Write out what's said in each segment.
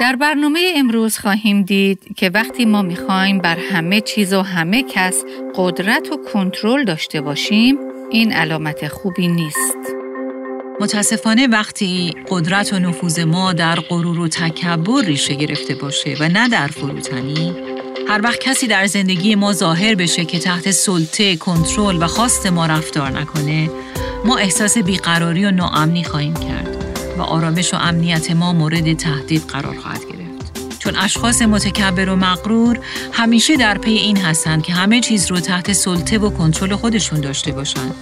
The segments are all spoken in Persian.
در برنامه امروز خواهیم دید که وقتی ما می‌خوایم بر همه چیز و همه کس قدرت و کنترل داشته باشیم این علامت خوبی نیست. متاسفانه وقتی قدرت و نفوذ ما در غرور و تکبر ریشه گرفته باشه و نه در فروتنی هر وقت کسی در زندگی ما ظاهر بشه که تحت سلطه، کنترل و خواست ما رفتار نکنه ما احساس بیقراری و ناامنی خواهیم کرد و آرامش و امنیت ما مورد تهدید قرار خواهد گرفت. چون اشخاص متکبر و مغرور همیشه در پی این هستند که همه چیز رو تحت سلطه و کنترل خودشون داشته باشند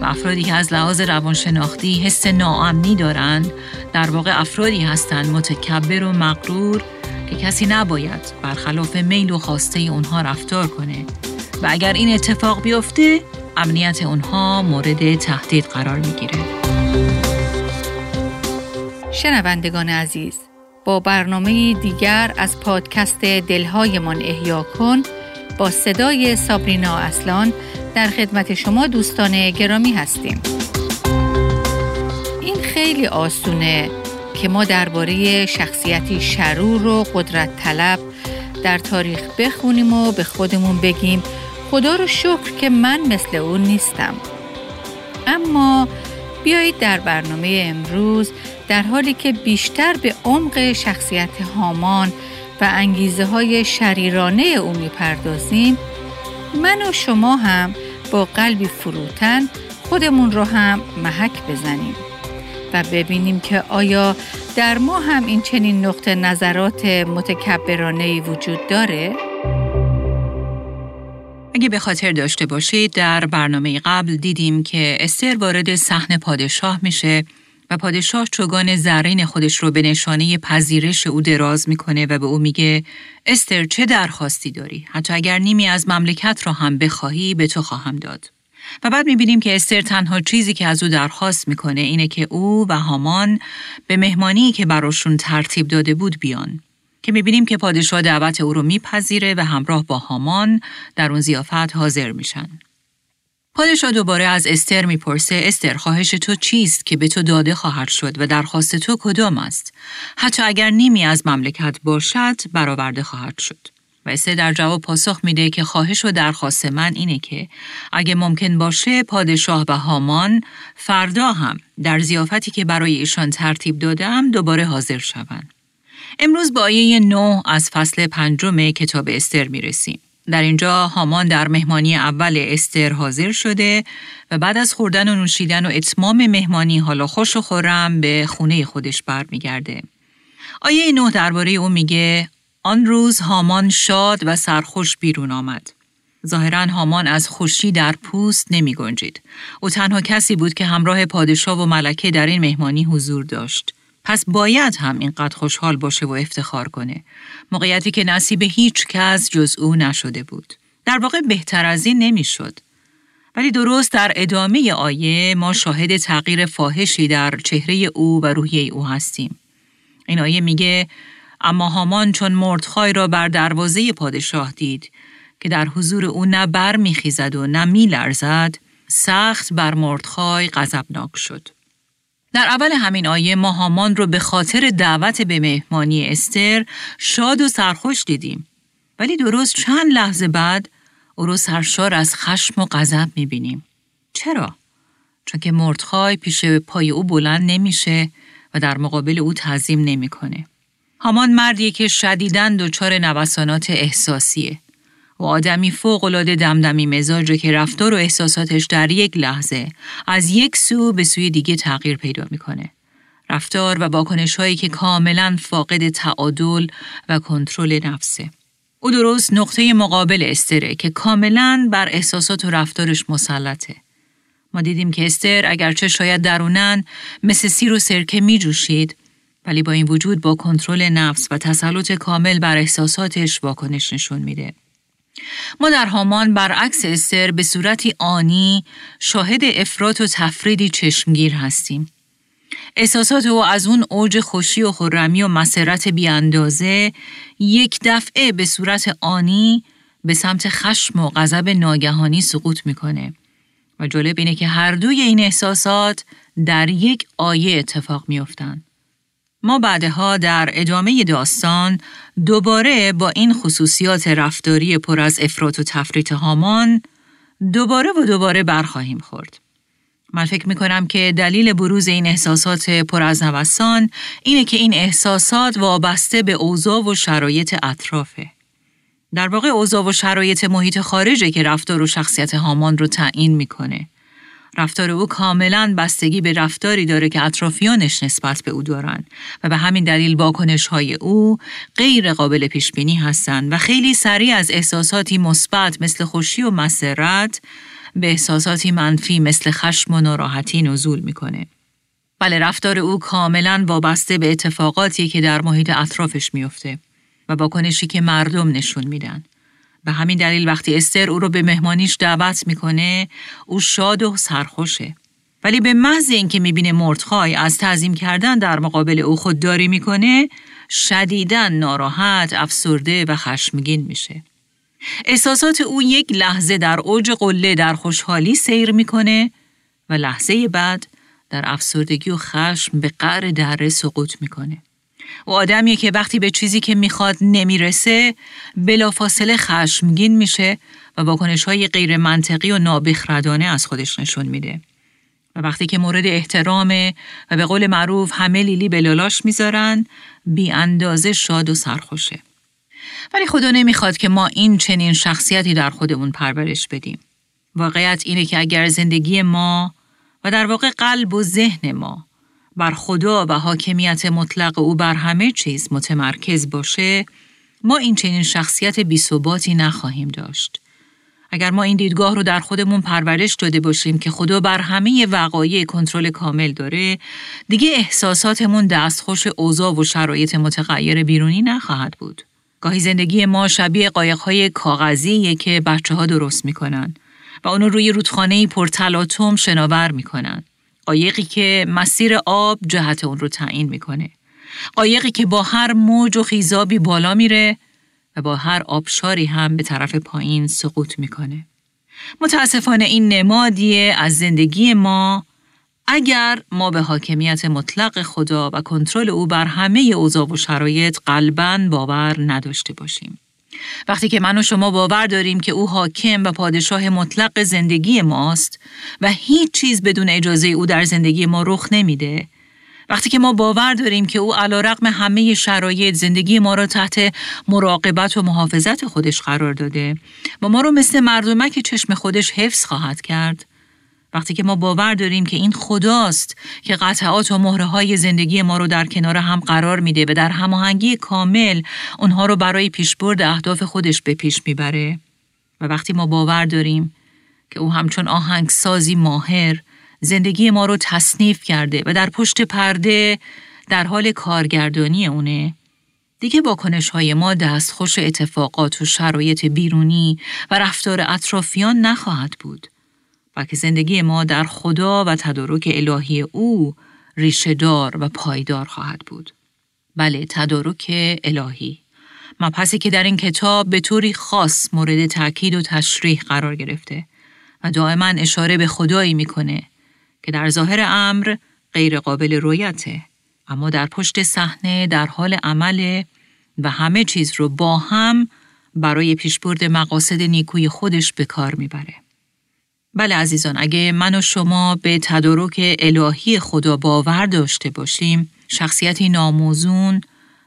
و افرادی که از لحاظ روانشناختی حس ناامنی دارند در واقع افرادی هستند متکبر و مغرور که کسی نباید برخلاف میل و خواسته اونها رفتار کنه و اگر این اتفاق بیفته امنیت اونها مورد تهدید قرار می‌گیره. شنوندگان عزیز با برنامه دیگر از پادکست دلهایمان احیا کن با صدای سابرینا اصلان در خدمت شما دوستان گرامی هستیم. این خیلی آسونه که ما درباره شخصیتی شرور و قدرت طلب در تاریخ بخونیم و به خودمون بگیم. خدا رو شکر که من مثل اون نیستم. اما بیایید در برنامه امروز در حالی که بیشتر به عمق شخصیت هامان و انگیزه های شریرانه او می‌پردازیم من و شما هم با قلبی فروتن خودمون رو هم محک بزنیم و ببینیم که آیا در ما هم این چنین نقطه نظرات متکبرانه وجود داره؟ اگه به خاطر داشته باشید در برنامه قبل دیدیم که استر وارد صحنه پادشاه میشه و پادشاه چوگان زرین خودش رو به نشانه پذیرش او دراز می‌کنه و به او میگه استر چه درخواستی داری؟ حتی اگر نیمی از مملکت را هم بخواهی به تو خواهم داد. و بعد می‌بینیم که استر تنها چیزی که از او درخواست می‌کنه اینه که او و هامان به مهمانی که براشون ترتیب داده بود بیان. که می‌بینیم که پادشاه دعوت او رو میپذیره و همراه با هامان در اون زیافت حاضر میشن. پادشاه دوباره از استر می‌پرسه استر خواهش تو چیست که به تو داده خواهد شد و درخواست تو کدام است؟ حتی اگر نیمی از مملکت باشد برآورده خواهد شد. و استر در جواب پاسخ میده که خواهش و درخواست من اینه که اگه ممکن باشه پادشاه و هامان فردا هم در زیافتی که برای ایشان ترتیب دادم دوباره حاضر شوند. امروز با آیه 9 از فصل پنجم کتاب استر می‌رسیم در اینجا هامان در مهمانی اول استر حاضر شده و بعد از خوردن و نوشیدن و اتمام مهمانی حالا خوش و خورم به خونه خودش برمیگرده. آیه نه درباره او میگه آن روز هامان شاد و سرخوش بیرون آمد. ظاهرا هامان از خوشی در پوست نمی گنجید. او تنها کسی بود که همراه پادشاه و ملکه در این مهمانی حضور داشت. پس باید هم اینقدر خوشحال باشه و افتخار کنه. موقعیتی که نصیب هیچ کس جز او نشده بود. در واقع بهتر از این نمی‌شد. ولی درست در ادامه آیه ما شاهد تغییر فاحشی در چهره او و روحیه او هستیم. این آیه میگه اما هامان چون مردخای را بر دروازه پادشاه دید که در حضور او نه بر میخیزد و نه میلرزد سخت بر مردخای غضبناک شد. در اول همین آیه ما هامان رو به خاطر دعوت به مهمانی استر شاد و سرخوش دیدیم. ولی درست چند لحظه بعد او رو سرشار از خشم و غضب می‌بینیم. چرا؟ چون که مردخای پیش پای او بلند نمیشه و در مقابل او تعظیم نمی‌کنه. هامان مردی که شدیدن دچار نوسانات احساسیه. و آدمی فوقالعاده دمدمی مزاجه که رفتار و احساساتش در یک لحظه از یک سو به سوی دیگه تغییر پیدا می‌کنه. رفتار و واکنش هایی که کاملا فاقد تعادل و کنترل نفسه. او درست نقطه مقابل استره که کاملا بر احساسات و رفتارش مسلطه. ما دیدیم که استر اگرچه شاید درونن مثل سیر و سرکه می جوشید ولی با این وجود با کنترل نفس و تسلط کامل بر احساساتش واکنش نشون میده. ما در هامان برعکس استر به صورتی آنی شاهد افراط و تفریدی چشمگیر هستیم. احساسات او از اون اوج خوشی و خرمی و مسرت بیاندازه یک دفعه به صورت آنی به سمت خشم و غضب ناگهانی سقوط می‌کنه و جالب اینه که هر دوی این احساسات در یک آیه اتفاق میافتند. ما بعدها در ادامه داستان دوباره با این خصوصیات رفتاری پر از افراط و تفریط هامان دوباره و دوباره برخواهیم خورد. من فکر می کنم که دلیل بروز این احساسات پر از نوسان اینه که این احساسات وابسته به اوضاع و شرایط اطرافه. در واقع اوضاع و شرایط محیط خارجه که رفتار و شخصیت هامان رو تعیین می‌کنه. رفتار او کاملا بستگی به رفتاری داره که اطرافیانش نسبت به او دارن و به همین دلیل واکنش های او غیر قابل پیش بینی هستند و خیلی سریع از احساساتی مثبت مثل خوشی و مسرت به احساساتی منفی مثل خشم و ناراحتی نزول می‌کنه. بله رفتار او کاملا وابسته به اتفاقاتی که در محیط اطرافش میفته و واکنشی که مردم نشون میدن. به همین دلیل وقتی استر او رو به مهمانیش دعوت می‌کنه او شاد و سرخوشه. ولی به محض اینکه می‌بینه مردخای از تعظیم کردن در مقابل او خودداری می‌کنه شدیدن ناراحت، افسرده و خشمگین میشه. احساسات او یک لحظه در اوج قله در خوشحالی سیر می‌کنه و لحظه بعد در افسردگی و خشم به قعر دره سقوط می‌کنه. و آدمیه که وقتی به چیزی که می‌خواد نمی‌رسه بلافاصله خشمگین میشه و واکنش های غیر منطقی و نابخردانه از خودش نشون میده. و وقتی که مورد احترامه و به قول معروف همه لیلی به لالاش می‌ذارن بی اندازه شاد و سرخوشه. ولی خدا نمی‌خواد که ما این چنین شخصیتی در خودمون پرورش بدیم. واقعیت اینه که اگر زندگی ما و در واقع قلب و ذهن ما بر خدا و حاکمیت مطلق او بر همه چیز متمرکز باشه ما این چنین شخصیت بیثباتی نخواهیم داشت. اگر ما این دیدگاه رو در خودمون پرورش داده باشیم که خدا بر همه وقایع کنترل کامل داره دیگه احساساتمون دستخوش اوضاع و شرایط متغیر بیرونی نخواهد بود. گاهی زندگی ما شبیه قایقهای کاغذیه که بچه ها درست می‌کنن و اونو روی رودخانه پرتلاتوم شناور می‌کنن. قایقی که مسیر آب جهت اون رو تعیین می‌کنه. قایقی که با هر موج و خیزابی بالا میره و با هر آبشاری هم به طرف پایین سقوط می‌کنه. متاسفانه این نمادیه از زندگی ما اگر ما به حاکمیت مطلق خدا و کنترل او بر همه اوضاع و شرایط قلبا باور نداشته باشیم. وقتی که من و شما باور داریم که او حاکم و پادشاه مطلق زندگی ماست و هیچ چیز بدون اجازه او در زندگی ما رخ نمیده وقتی که ما باور داریم که او علا رقم همه شرایط زندگی ما را تحت مراقبت و محافظت خودش قرار داده و ما رو مثل مردمک چشم خودش حفظ خواهد کرد وقتی که ما باور داریم که این خداست که قطعات و مهره های زندگی ما رو در کنار هم قرار میده و در هماهنگی کامل اونها رو برای پیشبرد اهداف خودش به پیش می‌بره. و وقتی ما باور داریم که او همچون آهنگسازی ماهر زندگی ما رو تصنیف کرده و در پشت پرده در حال کارگردانی اونه دیگه واکنش های ما دستخوش اتفاقات و شرایط بیرونی و رفتار اطرافیان نخواهد بود. که زندگی ما در خدا و تدارک الهی او ریشهدار و پایدار خواهد بود. بله تدارک الهی. مبحثی که در این کتاب به طوری خاص مورد تاکید و تشریح قرار گرفته و دائما اشاره به خدایی می‌کنه که در ظاهر امر غیر قابل رویته اما در پشت صحنه در حال عمل و همه چیز رو با هم برای پیشبرد مقاصد نیکوی خودش به کار می‌بره. بله عزیزان اگه من و شما به تدارک الهی خدا باور داشته باشیم شخصیتی ناموزون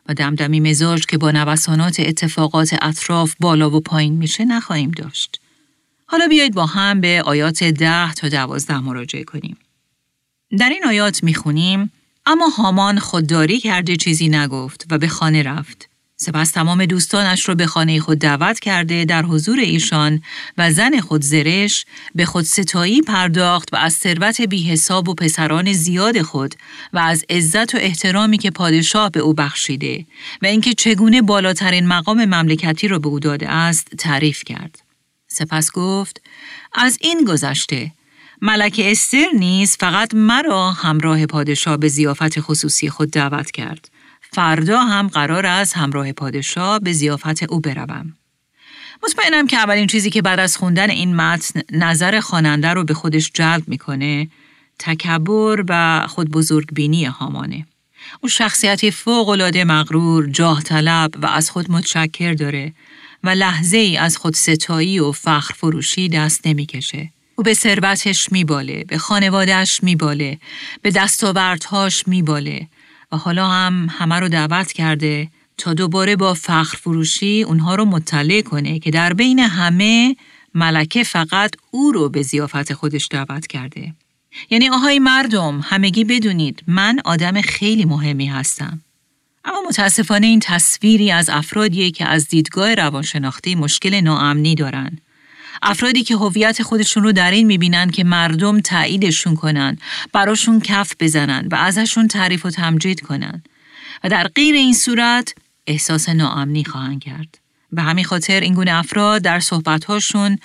و دمدمی مزاج که با نوسانات اتفاقات اطراف بالا و پایین میشه نخواهیم داشت. حالا بیایید با هم به آیات ده تا دوازده مراجعه کنیم. در این آیات می‌خونیم اما هامان خودداری کرده چیزی نگفت و به خانه رفت. سپس تمام دوستانش را به خانه خود دعوت کرده در حضور ایشان و زن خود زرش به خود ستایی پرداخت و از ثروت بی حساب و پسران زیاد خود و از عزت و احترامی که پادشاه به او بخشیده و اینکه چگونه بالاترین مقام مملکتی را به او داده است تعریف کرد. سپس گفت از این گذشته ملک استر نیز فقط مرا همراه پادشاه به زیافت خصوصی خود دعوت کرد. فردا هم قرار است همراه پادشاه به زیافت او بروم. مطمئنم که اولین چیزی که بعد از خوندن این متن نظر خواننده رو به خودش جلب می‌کنه تکبر و خود بزرگ بینی هامانه. او شخصیتی فوقالعاده مغرور، جاه طلب و از خود متشکر داره و لحظه ای از خود ستایی و فخر فروشی دست نمی‌کشه. او به ثروتش میباله، به خانوادهش میباله، به دستاوردهاش میباله و حالا هم همه رو دعوت کرده تا دوباره با فخر فروشی اونها رو مطلع کنه که در بین همه ملکه فقط او رو به زیافت خودش دعوت کرده. یعنی آهای مردم همگی بدونید من آدم خیلی مهمی هستم. اما متاسفانه این تصویری از افرادیه که از دیدگاه روانشناختی مشکل ناامنی دارن. افرادی که هویت خودشون رو در این می‌بینن که مردم تاییدشون کنن، براشون کف بزنن و ازشون تعریف و تمجید کنن. و در غیر این صورت احساس ناامنی خواهند کرد. به همین خاطر این گونه افراد در صحبتهاشون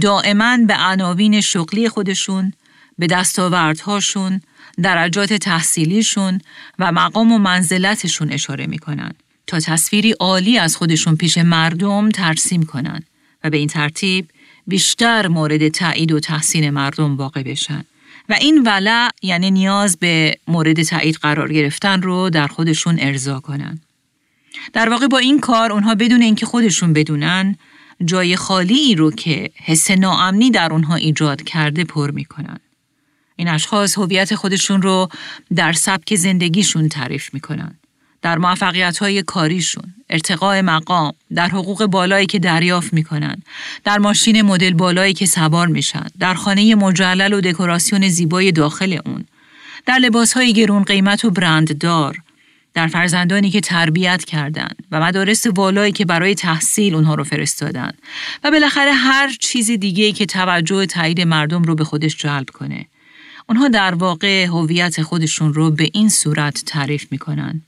دائما به عناوین شغلی خودشون، به دستاوردهاشون، درجات تحصیلیشون و مقام و منزلتشون اشاره می‌کنن تا تصویری عالی از خودشون پیش مردم ترسیم کنن و به این ترتیب بیشتر مورد تایید و تحسین مردم واقع بشن و این ولع یعنی نیاز به مورد تایید قرار گرفتن رو در خودشون ارضا کنن. در واقع با این کار اونها بدون اینکه خودشون بدونن جای خالی رو که حس ناامنی در اونها ایجاد کرده پر می‌کنن. این اشخاص هویت خودشون رو در سبک زندگیشون تعریف می‌کنن. در موفقیت های کاریشون، ارتقاء مقام، در حقوق بالایی که دریافت می‌کنن، در ماشین مدل بالایی که سوار میشن، در خانه مجلل و دکوراسیون زیبای داخل اون، در لباس های گرون قیمت و برنددار، در فرزندانی که تربیت کردند و مدارس والایی که برای تحصیل اونها رو فرستادن و بالاخره هر چیز دیگه که توجه تایید مردم رو به خودش جلب کنه. اونها در واقع هویت خودشون رو به این صورت تعریف می‌کنن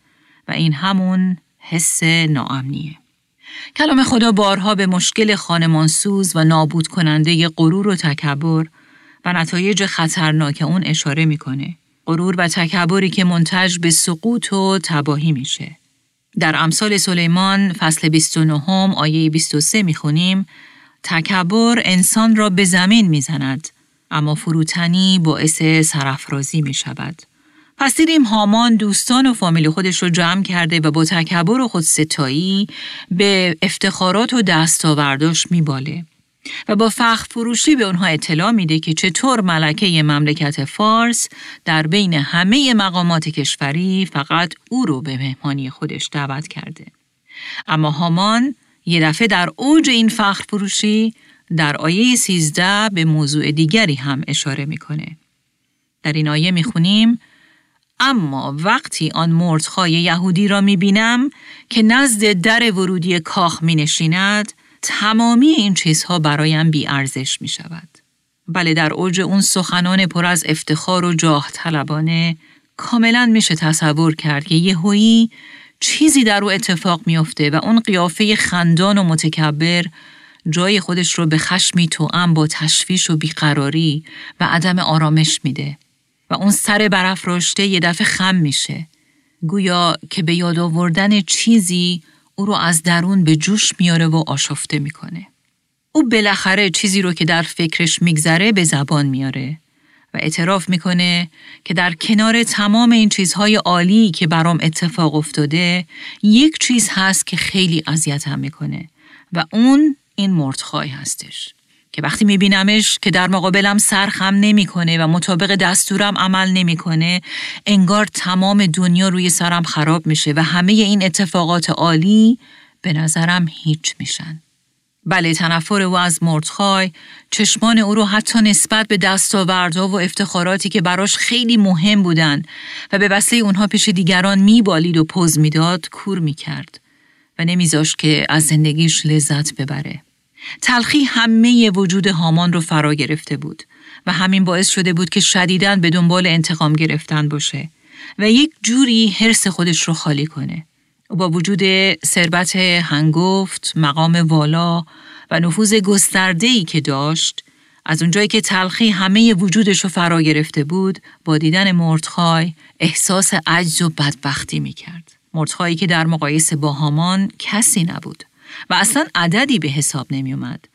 و این همون حس ناامنیه. کلام خدا بارها به مشکل خانمانسوز و نابود کننده غرور و تکبر و نتایج خطرناک اون اشاره می‌کنه. غرور و تکبری که منتج به سقوط و تباهی میشه. در امثال سلیمان فصل 29 آیه 23 می‌خونیم تکبر انسان را به زمین می‌زند اما فروتنی باعث سرافرازی می شود. پس دیدیم هامان دوستان و فامیل خودش رو جمع کرده و با تکبر و خودستایی به افتخارات و دستاورداش میباله و با فخر فروشی به اونها اطلاع میده که چطور ملکه مملکت فارس در بین همه مقامات کشوری فقط او رو به مهمانی خودش دعوت کرده. اما هامان یه دفعه در اوج این فخر فروشی در آیه 13 به موضوع دیگری هم اشاره می‌کنه. در این آیه می‌خونیم اما وقتی آن مردخای یهودی را می‌بینم که نزد در ورودی کاخ می نشیند تمامی این چیزها برایم بی ارزش می شود. بله در اوج اون سخنان پر از افتخار و جاه طلبانه کاملا میشه تصور کرد که یهویی چیزی در او اتفاق میافته و اون قیافه خندان و متکبر جای خودش رو به خشمی توأم با تشویش و بیقراری و عدم آرامش میده و اون سر برافراشته یه دفعه خم میشه. گویا که به یاد آوردن چیزی او رو از درون به جوش میاره و آشفته می‌کنه. او بالاخره چیزی رو که در فکرش میگذره به زبان میاره و اعتراف می‌کنه که در کنار تمام این چیزهای عالی که برام اتفاق افتاده یک چیز هست که خیلی اذیتم می‌کنه و اون این مردخای هستش. که وقتی میبینمش که در مقابلم سرخم نمی‌کنه و مطابق دستورم عمل نمی‌کنه انگار تمام دنیا روی سرم خراب میشه و همه این اتفاقات عالی به نظرم هیچ میشن. بله تنفر او از مردخای چشمان او رو حتی نسبت به دستاوردها و افتخاراتی که براش خیلی مهم بودن و به وسیله اونها پیش دیگران میبالید و پوز می‌داد کور می‌کرد و نمیذاشت که از زندگیش لذت ببره. تلخی همه وجود هامان رو فرا گرفته بود و همین باعث شده بود که شدیداً به دنبال انتقام گرفتن باشه و یک جوری حرس خودش رو خالی کنه. و با وجود ثروت هنگفت، مقام والا و نفوذ گسترده‌ای که داشت، از اونجایی که تلخی همه وجودش رو فرا گرفته بود، با دیدن مردخای احساس عجز و بدبختی می کرد. مردخایی که در مقایسه با هامان کسی نبود. و اصلا عددی به حساب نمی اومد.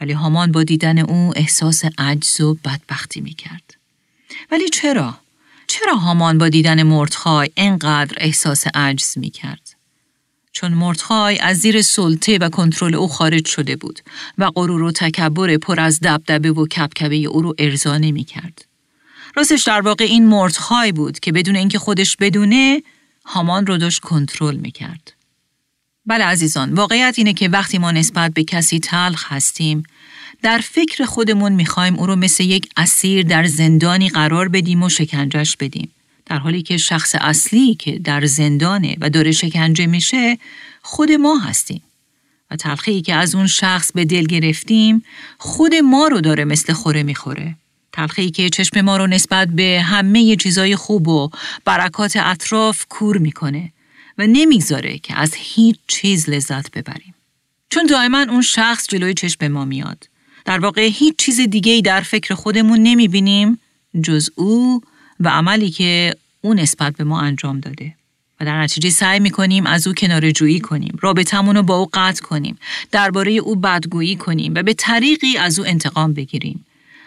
ولی هامان با دیدن او احساس عجز و بدبختی می کرد. ولی چرا؟ چرا هامان با دیدن مردخای انقدر احساس عجز می کرد؟ چون مردخای از زیر سلطه و کنترل او خارج شده بود و غرور و تکبر پر از دبدبه و کبکبه او رو ارضا نمی کرد. راستش در واقع این مردخای بود که بدون اینکه خودش بدونه هامان رو داشت کنترل می کرد. بله عزیزان واقعیت اینه که وقتی ما نسبت به کسی تلخ هستیم در فکر خودمون می‌خوایم او رو مثل یک اسیر در زندانی قرار بدیم و شکنجش بدیم. در حالی که شخص اصلی که در زندانه و داره شکنجه میشه خود ما هستیم. و تلخی که از اون شخص به دل گرفتیم خود ما رو داره مثل خوره می‌خوره. تلخی که چشم ما رو نسبت به همه چیزای خوب و برکات اطراف کور می‌کنه و نمی‌گذاره که از هیچ چیز لذت ببریم. چون دائما اون شخص جلوی چشم ما میاد. در واقع هیچ چیز دیگه ای در فکر خودمون نمی‌بینیم جز او و عملی که او نسبت به ما انجام داده. و در نتیجه سعی می‌کنیم از او کنار جویی کنیم، رابطمون رو با او قطع کنیم، درباره او بدگویی کنیم و به طریقی از او انتقام بگیریم.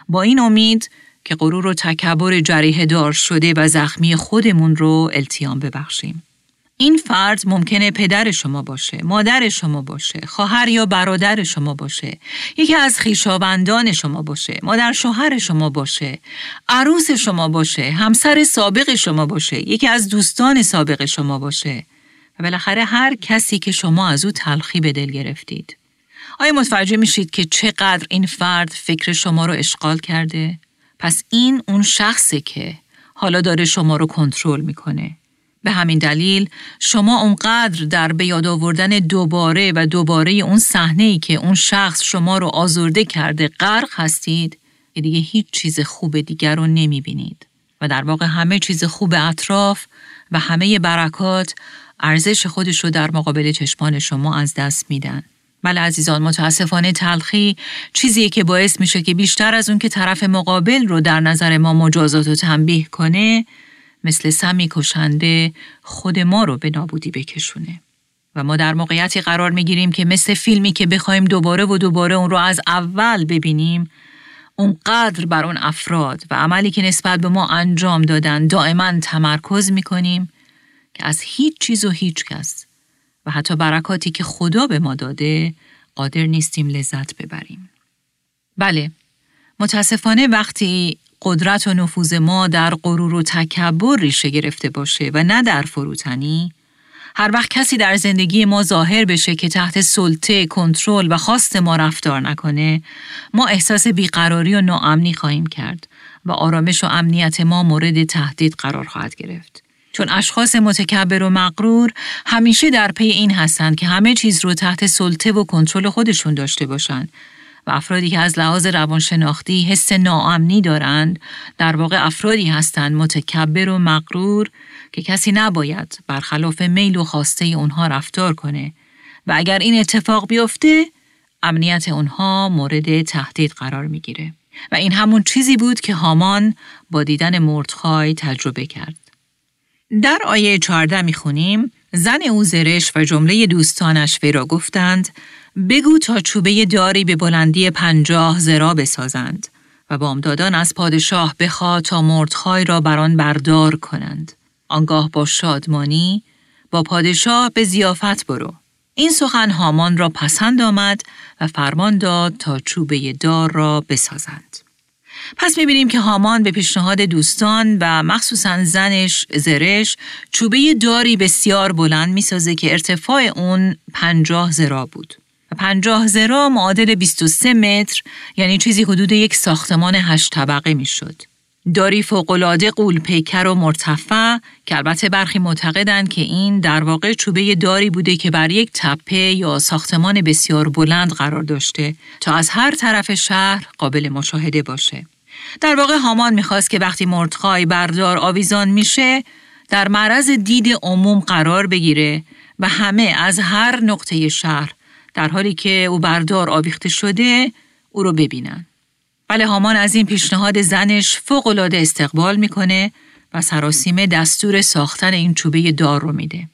با این امید که غرور و تکبر جریه دار شده و زخمی خودمون رو التیام ببخشیم. این فرد ممکنه پدر شما باشه، مادر شما باشه، خواهر یا برادر شما باشه، یکی از خیشاوندان شما باشه، مادر شوهر شما باشه، عروس شما باشه، همسر سابق شما باشه، یکی از دوستان سابق شما باشه و بالاخره هر کسی که شما از او تلخی به دل گرفتید. آیا متوجه میشید که چقدر این فرد فکر شما رو اشغال کرده؟ پس این اون شخصه که حالا داره شما رو کنترل می‌کنه. به همین دلیل شما اونقدر در به یاد آوردن دوباره و دوباره اون صحنه ای که اون شخص شما رو آزرده کرده غرق هستید که دیگه هیچ چیز خوب دیگر رو نمی بینید. و در واقع همه چیز خوب اطراف و همه برکات ارزش خودش رو در مقابل چشمان شما از دست میدن. بله عزیزان متاسفانه تلخی چیزیه که باعث میشه که بیشتر از اون که طرف مقابل رو در نظر ما مجازات و تنبیه کنه مثل سمی کشنده خود ما رو به نابودی بکشونه. و ما در موقعیتی قرار می‌گیریم که مثل فیلمی که بخوایم دوباره و دوباره اون رو از اول ببینیم اونقدر بر اون افراد و عملی که نسبت به ما انجام دادن دائما تمرکز می‌کنیم که از هیچ چیز و هیچ کس و حتی برکاتی که خدا به ما داده قادر نیستیم لذت ببریم. بله، متاسفانه وقتی قدرت و نفوذ ما در غرور و تکبر ریشه گرفته باشه و نه در فروتنی هر وقت کسی در زندگی ما ظاهر بشه که تحت سلطه، کنترل و خواست ما رفتار نکنه، ما احساس بیقراری و ناامنی خواهیم کرد و آرامش و امنیت ما مورد تهدید قرار خواهد گرفت. چون اشخاص متکبر و مغرور همیشه در پی این هستند که همه چیز رو تحت سلطه و کنترل خودشون داشته باشند و افرادی که از لحاظ روانشناختی حس ناامنی دارند در واقع افرادی هستند متکبر و مغرور که کسی نباید برخلاف میل و خواسته اونها رفتار کنه و اگر این اتفاق بیفته امنیت اونها مورد تهدید قرار می‌گیره و این همون چیزی بود که هامان با دیدن مردخای تجربه کرد. در آیه 14 می‌خونیم زن او زرش و جمله دوستانش وی را گفتند بگو تا چوبه داری به بلندی پنجاه زرا بسازند و بامدادان از پادشاه بخوا تا مردخای را بر آن بردار کنند. آنگاه با شادمانی با پادشاه به زیافت برو. این سخن هامان را پسند آمد و فرمان داد تا چوبه دار را بسازند. پس می‌بینیم که هامان به پیشنهاد دوستان و مخصوصا زنش زرش چوبه داری بسیار بلند می‌سازه که ارتفاع اون پنجاه زرا بود. پنجاه زرا معادل 23 متر یعنی چیزی حدود یک ساختمان هشت طبقه می‌شد. داری فوقالعاده قول پیکر و مرتفع که البته برخی معتقدند که این در واقع چوبه داری بوده که بر یک تپه یا ساختمان بسیار بلند قرار داشته تا از هر طرف شهر قابل مشاهده باشه. در واقع هامان می‌خواست که وقتی مردخای بردار آویزان میشه در معرض دید عموم قرار بگیره و همه از هر نقطه شهر در حالی که او بردار آویخته شده او رو ببینن. بله هامان از این پیشنهاد زنش فوقالعاده استقبال می‌کنه و سراسیمه دستور ساختن این چوبه دار رو میده.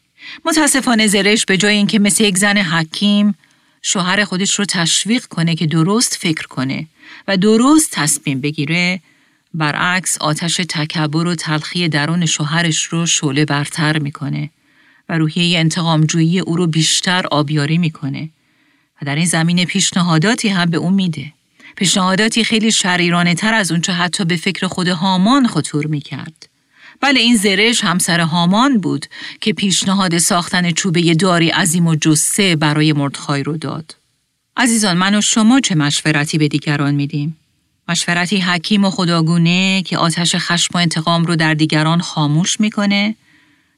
متاسفانه زرش به جای اینکه مثل یک زن حکیم شوهر خودش رو تشویق کنه که درست فکر کنه و درست تصمیم بگیره برعکس آتش تکبر و تلخی درون شوهرش رو شعله برتر می‌کنه و روحیه انتقامجویی او رو بیشتر آبیاری می‌کنه و در این زمینه پیشنهاداتی هم به او میده. پیشنهاداتی خیلی شریرانه تر از اونچه حتی به فکر خود هامان خطور می‌کرد. بله این زرش همسر هامان بود که پیشنهاد ساختن چوبه داری عظیم و جسه برای مردخای رو داد. عزیزان من و شما چه مشورتی به دیگران میدیم؟ مشورتی حکیم و خداگونه که آتش خشم و انتقام رو در دیگران خاموش می‌کنه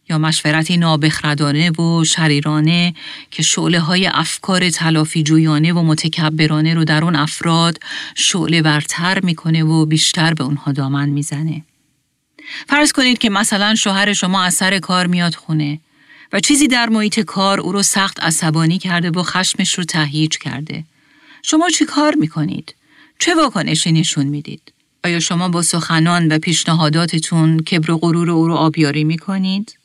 یا مشورتی نابخردانه و شریرانه که شعله های افکار تلافی جویانه و متکبرانه رو در اون افراد شعله برتر می‌کنه و بیشتر به اونها دامن می‌زنه. فرض کنید که مثلا شوهر شما از سر کار میاد خونه و چیزی در محیط کار او رو سخت عصبانی کرده و خشمش رو تهیج کرده. شما چی کار می‌کنید؟ چه واکنشی نشون می‌دید؟ آیا شما با سخنان و پیشنهاداتتون کبر و غرور او رو آبیاری می‌کنید؟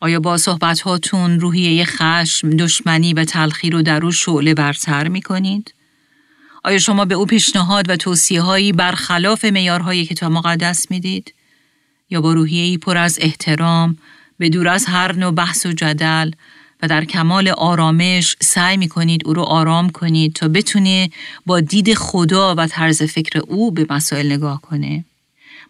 آیا با صحبتهاتون روحیه خشم، دشمنی و تلخی رو در او شعله برتر می‌کنید؟ آیا شما به او پیشنهاد و توصیه هایی برخلاف میارهای کتاب مقدس می‌دید؟ یا با روحیه‌ای پر از احترام، به دور از هر نوع بحث و جدل و در کمال آرامش سعی می کنید او رو آرام کنید تا بتونه با دید خدا و طرز فکر او به مسائل نگاه کنه.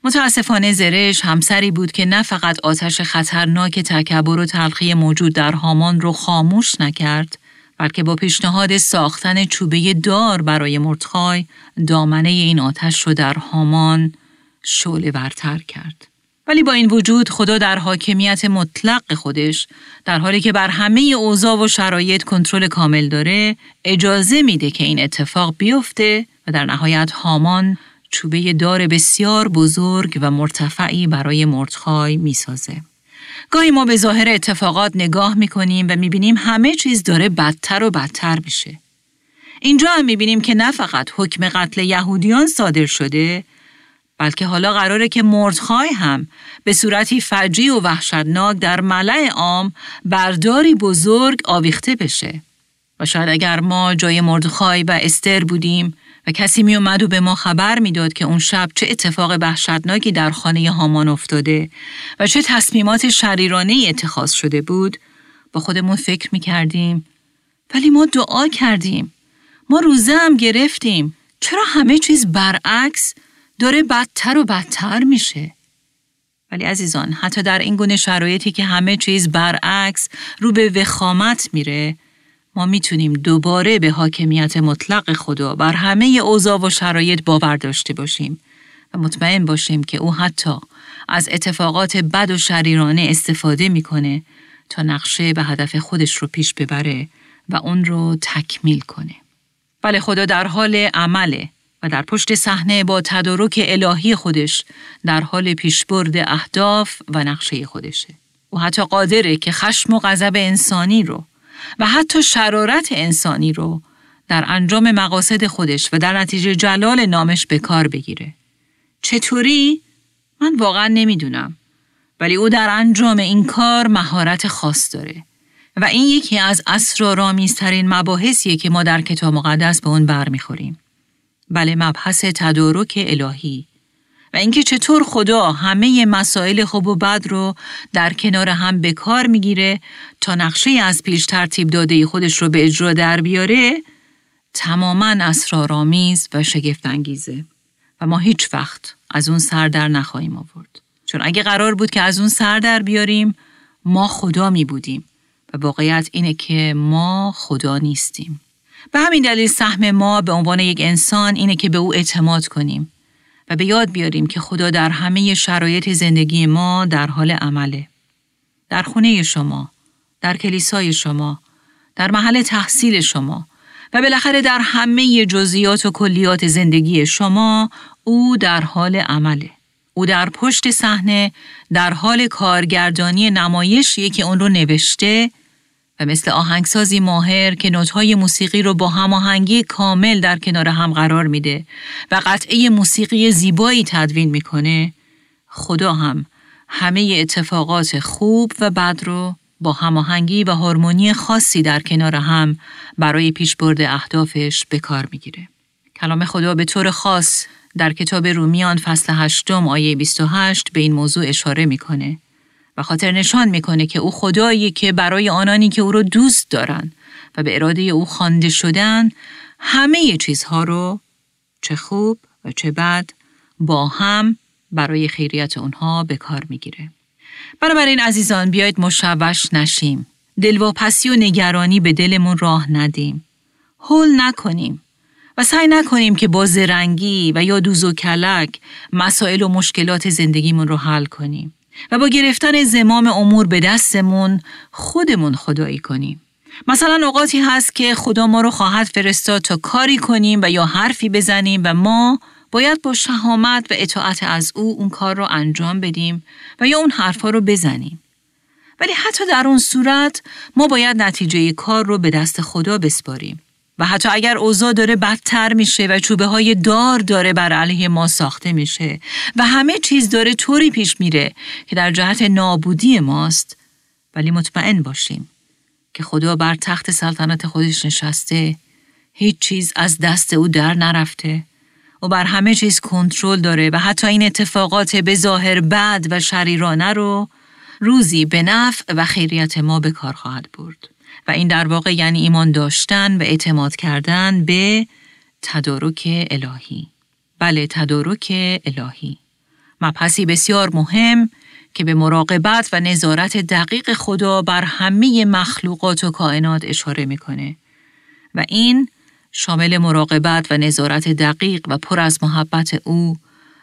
متاسفانه زرش همسری بود که نه فقط آتش خطرناک تکبر و تلخی موجود در هامان رو خاموش نکرد، بلکه با پیشنهاد ساختن چوبه دار برای مرتخای دامنه این آتش رو در هامان شعله برتر کرد. ولی با این وجود خدا در حاکمیت مطلق خودش در حالی که بر همه اوضاع و شرایط کنترل کامل داره اجازه میده که این اتفاق بیفته و در نهایت هامان چوبه دار بسیار بزرگ و مرتفعی برای مردخای می‌سازه. گاهی ما به ظاهر اتفاقات نگاه می‌کنیم و می‌بینیم همه چیز داره بدتر و بدتر میشه. اینجا هم می‌بینیم که نه فقط حکم قتل یهودیان صادر شده بلکه حالا قراره که مردخای هم به صورتی فجی و وحشتناک در ملع عام برداری بزرگ آویخته بشه. و شاید اگر ما جای مردخای و استر بودیم و کسی می اومد و به ما خبر می‌داد که اون شب چه اتفاق وحشتناکی در خانه هامان افتاده و چه تصمیمات شریرانه اتخاذ شده بود با خودمون فکر می کردیم ولی ما دعا کردیم. ما روزه هم گرفتیم. چرا همه چیز برعکس؟ داره بدتر و بدتر میشه. ولی عزیزان حتی در این گونه شرایطی که همه چیز برعکس رو به وخامت میره ما می‌تونیم دوباره به حاکمیت مطلق خدا بر همه اوضاع و شرایط باور داشته باشیم و مطمئن باشیم که او حتی از اتفاقات بد و شریرانه استفاده می‌کنه تا نقشه به هدف خودش رو پیش ببره و اون رو تکمیل کنه. بله خدا در حال عمله و در پشت صحنه با تدارک الهی خودش در حال پیشبرد اهداف و نقشه خودشه. او حتی قادره که خشم و غضب انسانی رو و حتی شرارت انسانی رو در انجام مقاصد خودش و در نتیجه جلال نامش به کار بگیره. چطوری؟ من واقعا نمی‌دونم. ولی او در انجام این کار مهارت خاص داره. و این یکی از اسرارآمیزترین مباحثیه که ما در کتاب مقدس به اون برمیخوریم. بله مبحث تدارک الهی و اینکه چطور خدا همه مسائل خوب و بد رو در کنار هم به کار می‌گیره تا نقشه از پیش ترتیب داده خودش رو به اجرا در بیاره تماما اسرارآمیز و شگفت انگیزه و ما هیچ وقت از اون سر در نخواهیم آورد. چون اگه قرار بود که از اون سر در بیاریم ما خدا می بودیم. و واقعیت اینه که ما خدا نیستیم. به همین دلیل سهم ما به عنوان یک انسان اینه که به او اعتماد کنیم. و به یاد بیاریم که خدا در همه شرایط زندگی ما در حال عمله. در خونه شما، در کلیسای شما، در محل تحصیل شما و بالاخره در همه جزئیات و کلیات زندگی شما او در عمل عمله. او در پشت صحنه در حال کارگردانی نمایشیه که اون رو نوشته و مثل آهنگسازی ماهر که نوتهای موسیقی رو با هماهنگی کامل در کنار هم قرار میده و قطعه موسیقی زیبایی تدوین می‌کنه خدا هم همه اتفاقات خوب و بد رو با هماهنگی و هارمونی خاصی در کنار هم برای پیشبرد اهدافش به کار می‌گیره. کلام خدا به طور خاص در کتاب رومیان فصل هشتم آیه 28 به این موضوع اشاره می‌کنه و خاطر نشان می‌کنه که او خدایی که برای آنانی که او رو دوست دارن و به اراده او خوانده شدن همه چیزها رو چه خوب و چه بد با هم برای خیریت اونها به کار می‌گیره. بنابراین عزیزان بیایید مشوش نشیم. دلواپسی و نگرانی به دلمون راه ندیم. هول نکنیم و سعی نکنیم که با زرنگی و یا دوز و کلک مسائل و مشکلات زندگیمون رو حل کنیم و با گرفتن زمام امور به دستمون خودمون خدایی کنیم. مثلا اوقاتی هست که خدا ما رو خواهد فرستاد تا کاری کنیم و یا حرفی بزنیم و ما باید با شهامت و اطاعت از او اون کار رو انجام بدیم و یا اون حرفا رو بزنیم. ولی حتی در اون صورت ما باید نتیجه کار رو به دست خدا بسپاریم. و حتی اگر اوضاع داره بدتر میشه و چوبه های دار داره بر علیه ما ساخته میشه و همه چیز داره طوری پیش میره که در جهت نابودی ماست ولی مطمئن باشیم که خدا بر تخت سلطنت خودش نشسته هیچ چیز از دست او در نرفته و بر همه چیز کنترل داره و حتی این اتفاقات به ظاهر بد و شریرانه رو روزی به نفع و خیریت ما به کار خواهد برد. و این در واقع یعنی ایمان داشتن و اعتماد کردن به تدارک الهی. بله تدارک الهی. مبحثی بسیار مهم که به مراقبت و نظارت دقیق خدا بر همه مخلوقات و کائنات اشاره می‌کنه و این شامل مراقبت و نظارت دقیق و پر از محبت او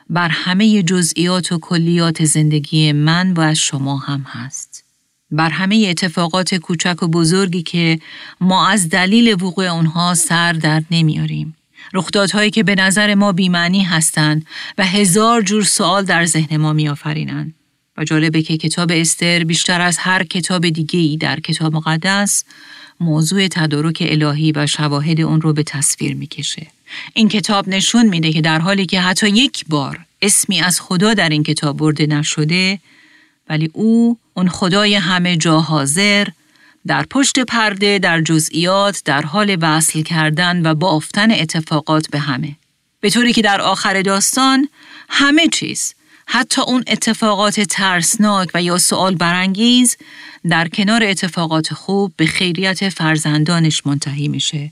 بر همه جزئیات و کلیات زندگی من و شما هم هست. بر همه اتفاقات کوچک و بزرگی که ما از دلیل وقوع اونها سر در نمیاریم. رخدادهایی که به نظر ما بیمعنی هستند و هزار جور سوال در ذهن ما میآفرینند. و جالبه که کتاب استر بیشتر از هر کتاب دیگه ای در کتاب مقدس موضوع تدارک الهی و شواهد اون رو به تصویر می‌کشه. این کتاب نشون میده که در حالی که حتی یک بار اسمی از خدا در این کتاب برده نشده ولی او اون خدای همه جا حاضر در پشت پرده در جزئیات در حال وصل کردن و بافتن اتفاقات به همه به طوری که در آخر داستان همه چیز حتی اون اتفاقات ترسناک و یا سوال برانگیز در کنار اتفاقات خوب به خیریت فرزندانش منتهی میشه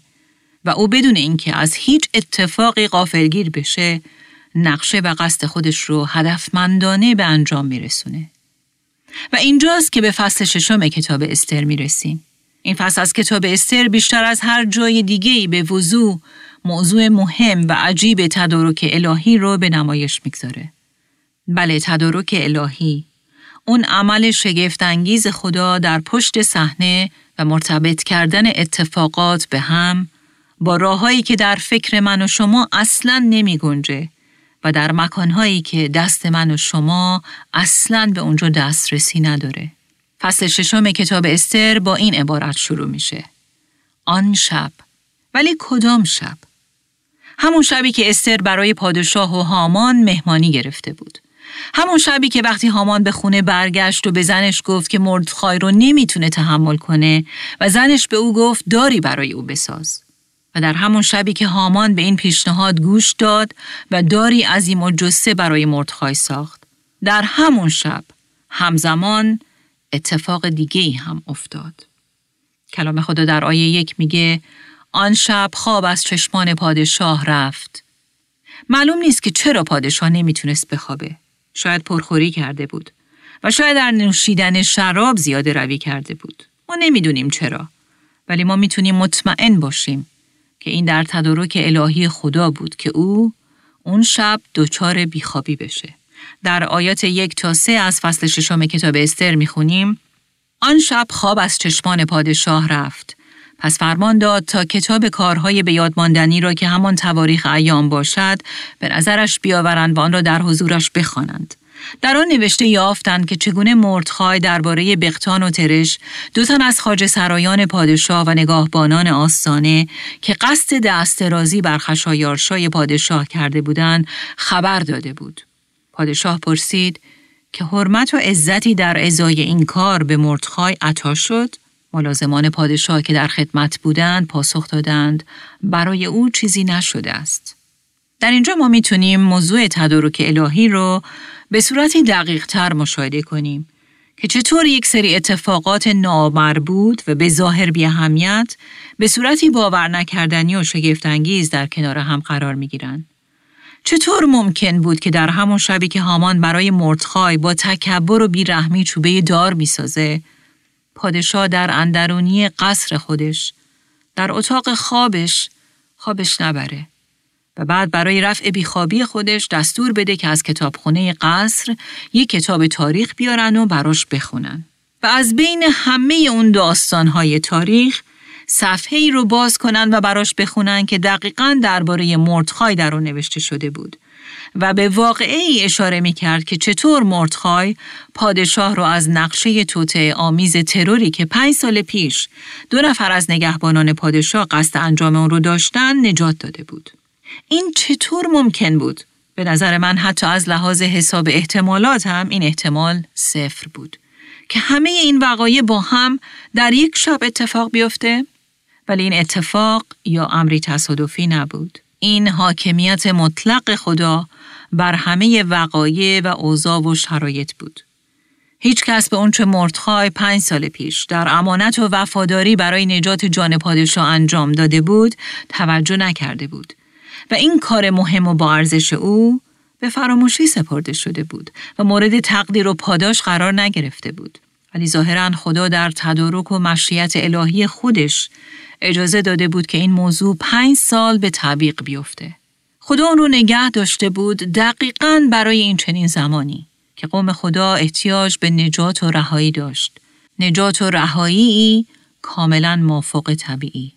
و او بدون اینکه از هیچ اتفاقی غافلگیر بشه نقشه و قصد خودش رو هدفمندانه به انجام میرسونه. و اینجاست که به فصل ششم کتاب استر می‌رسیم. این فصل از کتاب استر بیشتر از هر جای دیگه‌ای به وضوع موضوع مهم و عجیب تدارک الهی رو به نمایش می‌گذاره. بله تدارک الهی اون عمل شگفتانگیز خدا در پشت صحنه و مرتبط کردن اتفاقات به هم با راههایی که در فکر من و شما اصلا نمی گنجه و در مکانهایی که دست من و شما اصلا به اونجا دسترسی نداره. فصل ششم کتاب استر با این عبارت شروع میشه. آن شب ولی کدام شب؟ همون شبی که استر برای پادشاه و هامان مهمانی گرفته بود. همون شبی که وقتی هامان به خونه برگشت و به زنش گفت که مردخای رو نمی‌تونه تحمل کنه و زنش به او گفت داری برای او بساز. و در همون شبی که هامان به این پیشنهاد گوش داد و داری عظیم و جسه برای مردخای ساخت. در همون شب همزمان اتفاق دیگه ای هم افتاد. کلام خدا در آیه یک میگه آن شب خواب از چشمان پادشاه رفت. معلوم نیست که چرا پادشاه نمی‌تونست بخوابه. شاید پرخوری کرده بود و شاید در نوشیدن شراب زیاده روی کرده بود. ما نمی‌دونیم چرا. ولی ما می‌تونیم مطمئن باشیم که این در تدارک الهی خدا بود که او اون شب دچار بیخوابی بشه. در آیات یک تا سه از فصل ششم کتاب استر می‌خونیم آن شب خواب از چشمان پادشاه رفت. پس فرمان داد تا کتاب کارهای به یادماندنی را که همان تواریخ ایام باشد به نظرش بیاورند و آن را در حضورش بخوانند. در آن نوشته یافتند که چگونه مردخای درباره بختان و ترش دو تن از خاج سرایان پادشاه و نگاهبانان آستانه که قصد دسترازی بر خشایارشای پادشاه کرده بودند خبر داده بود. پادشاه پرسید که حرمت و عزتی در ازای این کار به مردخای عطا شد؟ ملازمان پادشاه که در خدمت بودند پاسخ دادند برای او چیزی نشده است. در اینجا ما می‌تونیم موضوع تدارک الهی رو به صورتی دقیق تر مشاهده کنیم که چطور یک سری اتفاقات نامربوط و به ظاهر بی اهمیت به صورتی باور نکردنی و شگفتانگیز در کنار هم قرار می گیرن. چطور ممکن بود که در همون شبی که هامان برای مردخای با تکبر و بیرحمی چوبه دار می‌سازه پادشاه در اندرونی قصر خودش در اتاق خوابش خوابش نبره و بعد برای رفع بیخوابی خودش دستور بده که از کتابخونه قصر یک کتاب تاریخ بیارن و براش بخونن. و از بین همه اون داستانهای تاریخ صفحه ای رو باز کنن و براش بخونن که دقیقا درباره مردخای در اون نوشته شده بود و به واقعه اشاره می کرد که چطور مردخای پادشاه رو از نقشه توته آمیز تروری که پنج سال پیش دو نفر از نگهبانان پادشاه قصد انجام اون رو داشتن نجات داده بود. این چطور ممکن بود؟ به نظر من حتی از لحاظ حساب احتمالات هم این احتمال صفر بود. که همه این وقایع با هم در یک شب اتفاق بیفته؟ ولی این اتفاق یا امری تصادفی نبود. این حاکمیت مطلق خدا بر همه وقایع و اوضاع و شرایط بود. هیچ کس به اونچه مردخای پنج سال پیش در امانت و وفاداری برای نجات جان پادشاه انجام داده بود توجه نکرده بود و این کار مهم و با ارزش او به فراموشی سپرده شده بود و مورد تقدیر و پاداش قرار نگرفته بود. ولی ظاهرا خدا در تدارک و مشیت الهی خودش اجازه داده بود که این موضوع پنج سال به تعویق بیفته. خدا اون رو نگه داشته بود دقیقا برای این چنین زمانی که قوم خدا احتیاج به نجات و رهایی داشت. نجات و رهایی کاملا مافوق طبیعی.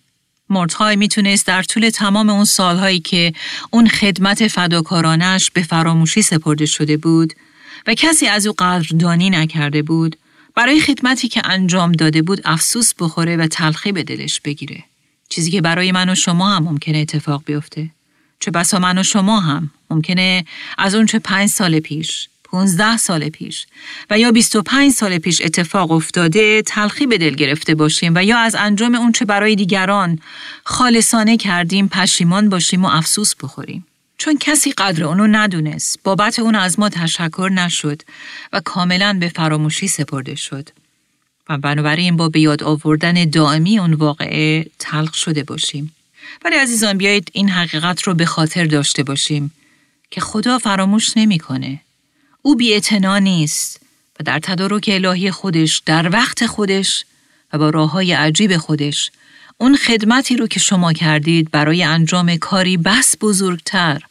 مردخای می‌تونست در طول تمام اون سالهایی که اون خدمت فداکارانش به فراموشی سپرده شده بود و کسی از او قدردانی نکرده بود برای خدمتی که انجام داده بود افسوس بخوره و تلخی به دلش بگیره. چیزی که برای من و شما هم ممکنه اتفاق بیفته. چه بسا من و شما هم ممکنه از اون چه پنج سال پیش 15 سال پیش و یا 25 سال پیش اتفاق افتاده تلخی به دل گرفته باشیم و یا از انجام اون چه برای دیگران خالصانه کردیم پشیمان باشیم و افسوس بخوریم. چون کسی قدر اونو ندونست، بابت اون از ما تشکر نشد و کاملا به فراموشی سپرده شد. و بنابراین با به یاد آوردن دائمی اون واقعه تلخ شده باشیم. ولی عزیزان بیایید این حقیقت رو به خاطر داشته باشیم که خدا فراموش نمی‌کنه او بی نیست و در تدارک الهی خودش در وقت خودش و با راه های عجیب خودش اون خدمتی رو که شما کردید برای انجام کاری بس بزرگتر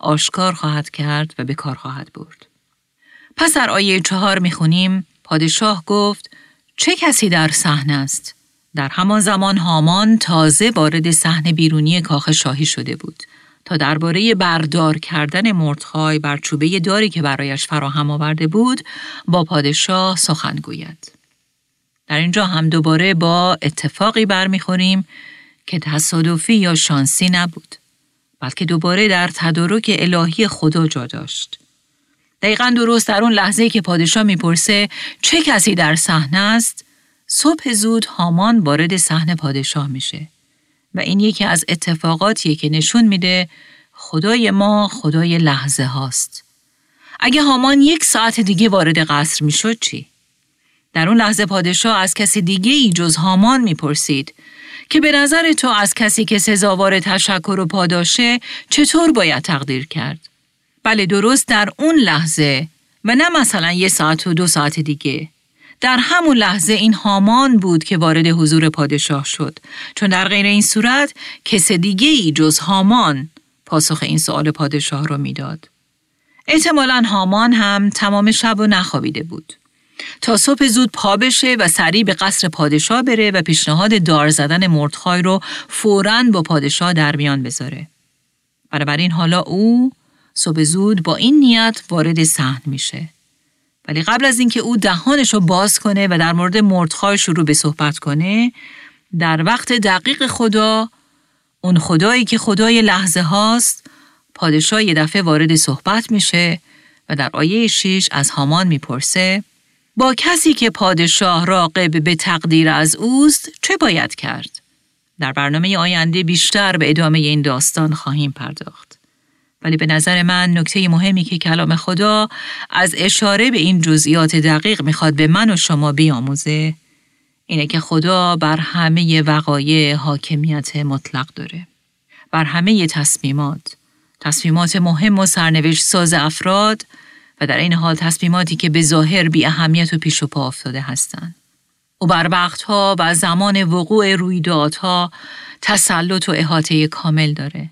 آشکار خواهد کرد و به کار خواهد برد. پس در آیه چهار می‌خونیم پادشاه گفت چه کسی در صحنه است؟ در همان زمان هامان تازه وارد صحنه بیرونی کاخ شاهی شده بود تا درباره بردار کردن مردخای بر چوبه داری که برایش فراهم آورده بود با پادشاه سخن گوید. در اینجا هم دوباره با اتفاقی برمیخوریم که تصادفی یا شانسی نبود بلکه دوباره در تدارک الهی خدا جا داشت. دقیقا درست در اون لحظه که پادشاه می‌پرسه چه کسی در صحنه است صبح زود هامان وارد صحنه پادشاه میشه و این یکی از اتفاقاتیه که نشون میده خدای ما خدای لحظه هاست. اگه هامان یک ساعت دیگه وارد قصر می‌شد چی؟ در اون لحظه پادشاه از کسی دیگه ای جز هامان می‌پرسید که به نظر تو از کسی که سزاوار تشکر و پاداشه چطور باید تقدیر کرد؟ بله درست در اون لحظه و نه مثلا یه ساعت و دو ساعت دیگه در همون لحظه این هامان بود که وارد حضور پادشاه شد چون در غیر این صورت کس دیگه ای جز هامان پاسخ این سوال پادشاه را می‌داد. احتمالا هامان هم تمام شب و نخوابیده بود. تا صبح زود پا بشه و سریع به قصر پادشاه بره و پیشنهاد دار زدن مردخای رو فوراً با پادشاه در میان بذاره. بنابراین حالا او صبح زود با این نیت وارد صحن میشه. ولی قبل از اینکه او دهانش رو باز کنه و در مورد مردخای شروع به صحبت کنه در وقت دقیق خدا اون خدایی که خدای لحظه هاست پادشاه یه دفعه وارد صحبت میشه و در آیه 6 از هامان می‌پرسه با کسی که پادشاه راقب به تقدیر از اوست چه باید کرد؟ در برنامه آینده بیشتر به ادامه این داستان خواهیم پرداخت. ولی به نظر من نکته مهمی که کلام خدا از اشاره به این جزئیات دقیق می‌خواد به من و شما بیاموزه اینه که خدا بر همه وقایع حاکمیت مطلق داره. بر همه تصمیمات، تصمیمات مهم و سرنوشت ساز افراد و در این حال تصمیماتی که به ظاهر بی اهمیت و پیش و پا افتاده هستند. او بر وقتها و زمان وقوع رویدادها تسلط و احاطه کامل داره.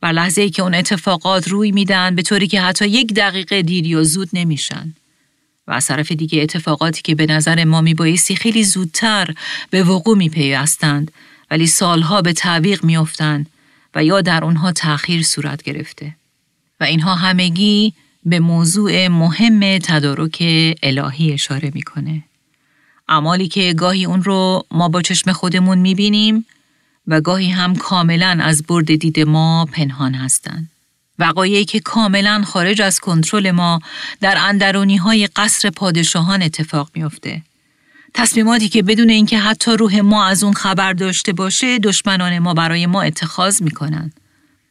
بر لحظه ای که اون اتفاقات روی میدن به طوری که حتی یک دقیقه دیر یا زود نمیشن. و از طرف دیگه اتفاقاتی که به نظر ما میبایستی خیلی زودتر به وقوع میپیوستند ولی سالها به تعویق میافتند و یا در اونها تأخیر صورت گرفته. و اینها همگی به موضوع مهم تدارک الهی اشاره می‌کنه. اعمالی که گاهی اون رو ما با چشم خودمون می‌بینیم و گاهی هم کاملا از برد دید ما پنهان هستند. وقایعی که کاملا خارج از کنترل ما در اندرونی های قصر پادشاهان اتفاق میافته. تصمیماتی که بدون اینکه حتی روح ما از اون خبر داشته باشه دشمنان ما برای ما اتخاذ می‌کنن.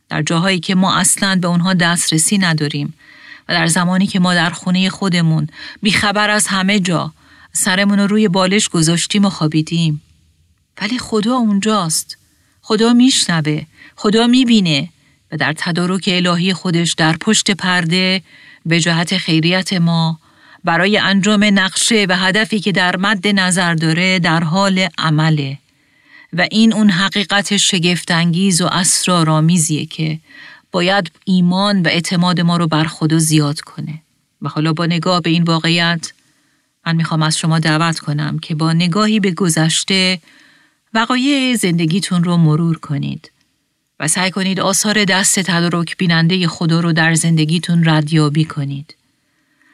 در جاهایی که ما اصلا به اونها دسترسی نداریم و در زمانی که ما در خونه خودمون بیخبر از همه جا سرمون رو روی بالش گذاشتیم و خوابیدیم. ولی خدا اونجاست. خدا میشنوه. خدا می‌بینه و در تدارک الهی خودش در پشت پرده به جهت خیریت ما برای انجام نقشه و هدفی که در مد نظر داره در حال عمله و این اون حقیقت شگفتانگیز و اسرارآمیزیه که باید ایمان و اعتماد ما رو بر خدا زیاد کنه و حالا با نگاه به این واقعیت من می‌خوام از شما دعوت کنم که با نگاهی به گذشته وقایع زندگیتون رو مرور کنید و سعی کنید آثار دست تدارک بیننده خدا رو در زندگیتون ردیابی کنید.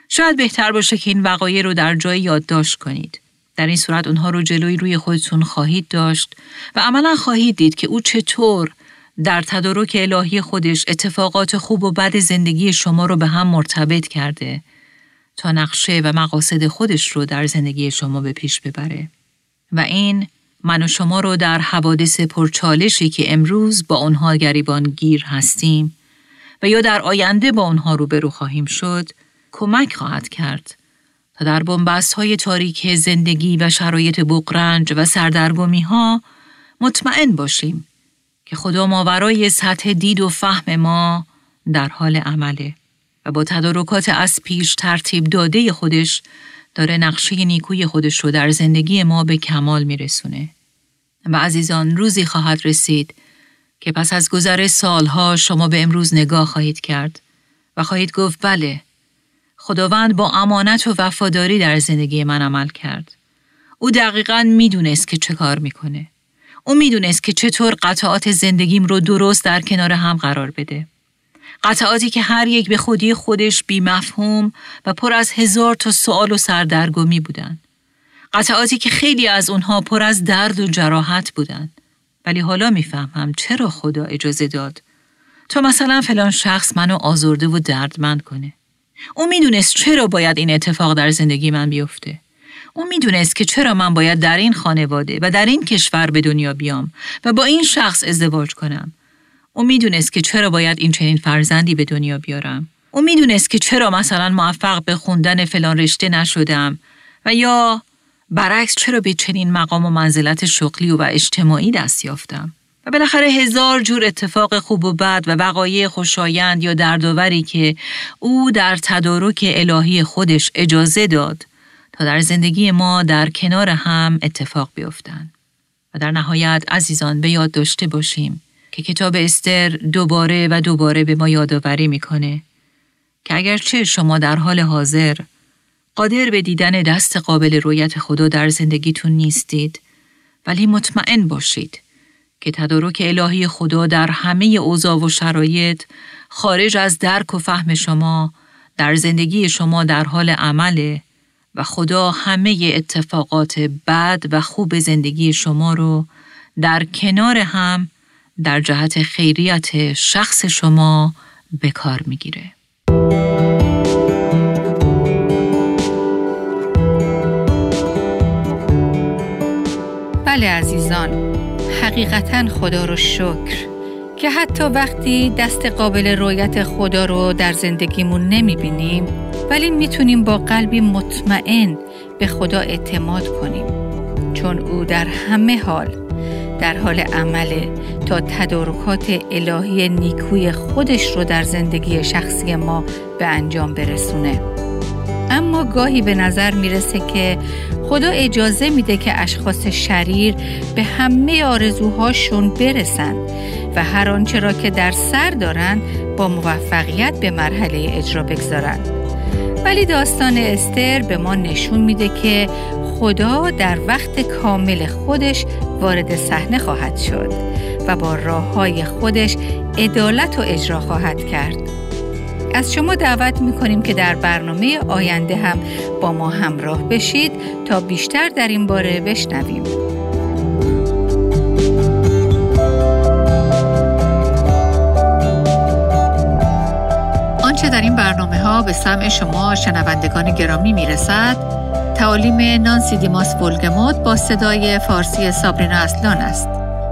شاید بهتر باشه که این وقایع رو در جای یادداشت کنید. در این صورت اونها رو جلوی روی خودتون خواهید داشت و عملا خواهید دید که او چطور در تدارک الهی خودش اتفاقات خوب و بد زندگی شما رو به هم مرتبط کرده تا نقشه و مقاصد خودش رو در زندگی شما به پیش ببره. و این من و شما رو در حوادث پرچالشی که امروز با آنها گریبان گیر هستیم و یا در آینده با آنها روبرو خواهیم شد کمک خواهد کرد تا در بنبست های تاریک زندگی و شرایط بقرنج و سردرگمی ها مطمئن باشیم که خدا ماورای سطح دید و فهم ما در حال عمله و با تدارکات از پیش ترتیب داده خودش داره نقشه نیکوی خودش رو در زندگی ما به کمال میرسونه. و عزیزان روزی خواهد رسید که پس از گذر سالها شما به امروز نگاه خواهید کرد و خواهید گفت بله خداوند با امانت و وفاداری در زندگی من عمل کرد. او دقیقا می‌دونست که چه کار می‌کنه. او می‌دونست که چطور قطعات زندگیم رو درست در کنار هم قرار بده. قطعاتی که هر یک به خودی خودش بی مفهوم و پر از هزار تا سوال و سردرگمی بودند. قطعاتی که خیلی از اونها پر از درد و جراحت بودند. ولی حالا می‌فهمم چرا خدا اجازه داد تا مثلا فلان شخص منو آزرده و دردمند کنه. او می‌دونست چرا باید این اتفاق در زندگی من بیفته. او می‌دونست که چرا من باید در این خانواده و در این کشور به دنیا بیام و با این شخص ازدواج کنم. او می‌دونست که چرا باید این چنین فرزندی به دنیا بیارم. او می‌دونست که چرا مثلا موفق به خوندن فلان رشته نشدم و یا برعکس چرا به چنین مقام و منزلت شغلی و اجتماعی دست یافتم؟ و بالاخره هزار جور اتفاق خوب و بد و وقایع خوشایند یا دردآوری که او در تدارک الهی خودش اجازه داد تا در زندگی ما در کنار هم اتفاق بیفتند. و در نهایت عزیزان به یاد داشته باشیم که کتاب استر دوباره و دوباره به ما یادآوری می‌کنه که اگرچه شما در حال حاضر قادر به دیدن دست قابل رویت خدا در زندگیتون نیستید ولی مطمئن باشید که تدارک الهی خدا در همه اوضاع و شرایط خارج از درک و فهم شما در زندگی شما در حال عمله و خدا همه اتفاقات بد و خوب زندگی شما رو در کنار هم در جهت خیریت شخص شما به کار می‌گیره. بله عزیزان. حقیقتا خدا رو شکر که حتی وقتی دست قابل رویت خدا رو در زندگیمون نمی بینیم ولی می‌تونیم با قلبی مطمئن به خدا اعتماد کنیم. چون او در همه حال در حال عمله تا تدارکات الهی نیکوی خودش رو در زندگی شخصی ما به انجام برسونه. گاهی به نظر می‌رسه که خدا اجازه میده که اشخاص شریر به همه آرزوهاشون برسن و هر آنچه را که در سر دارن با موفقیت به مرحله اجرا بگذارن ولی داستان استر به ما نشون میده که خدا در وقت کامل خودش وارد صحنه خواهد شد و با راه های خودش عدالت و اجرا خواهد کرد. از شما دعوت می که در برنامه آینده هم با ما همراه بشید تا بیشتر در این باره بشنویم. آنچه در این برنامه ها به سمع شما شنوندگان گرامی می رسد، تعالیم نانسی دیماس بولگموت با صدای فارسی سابرینا اصلان است.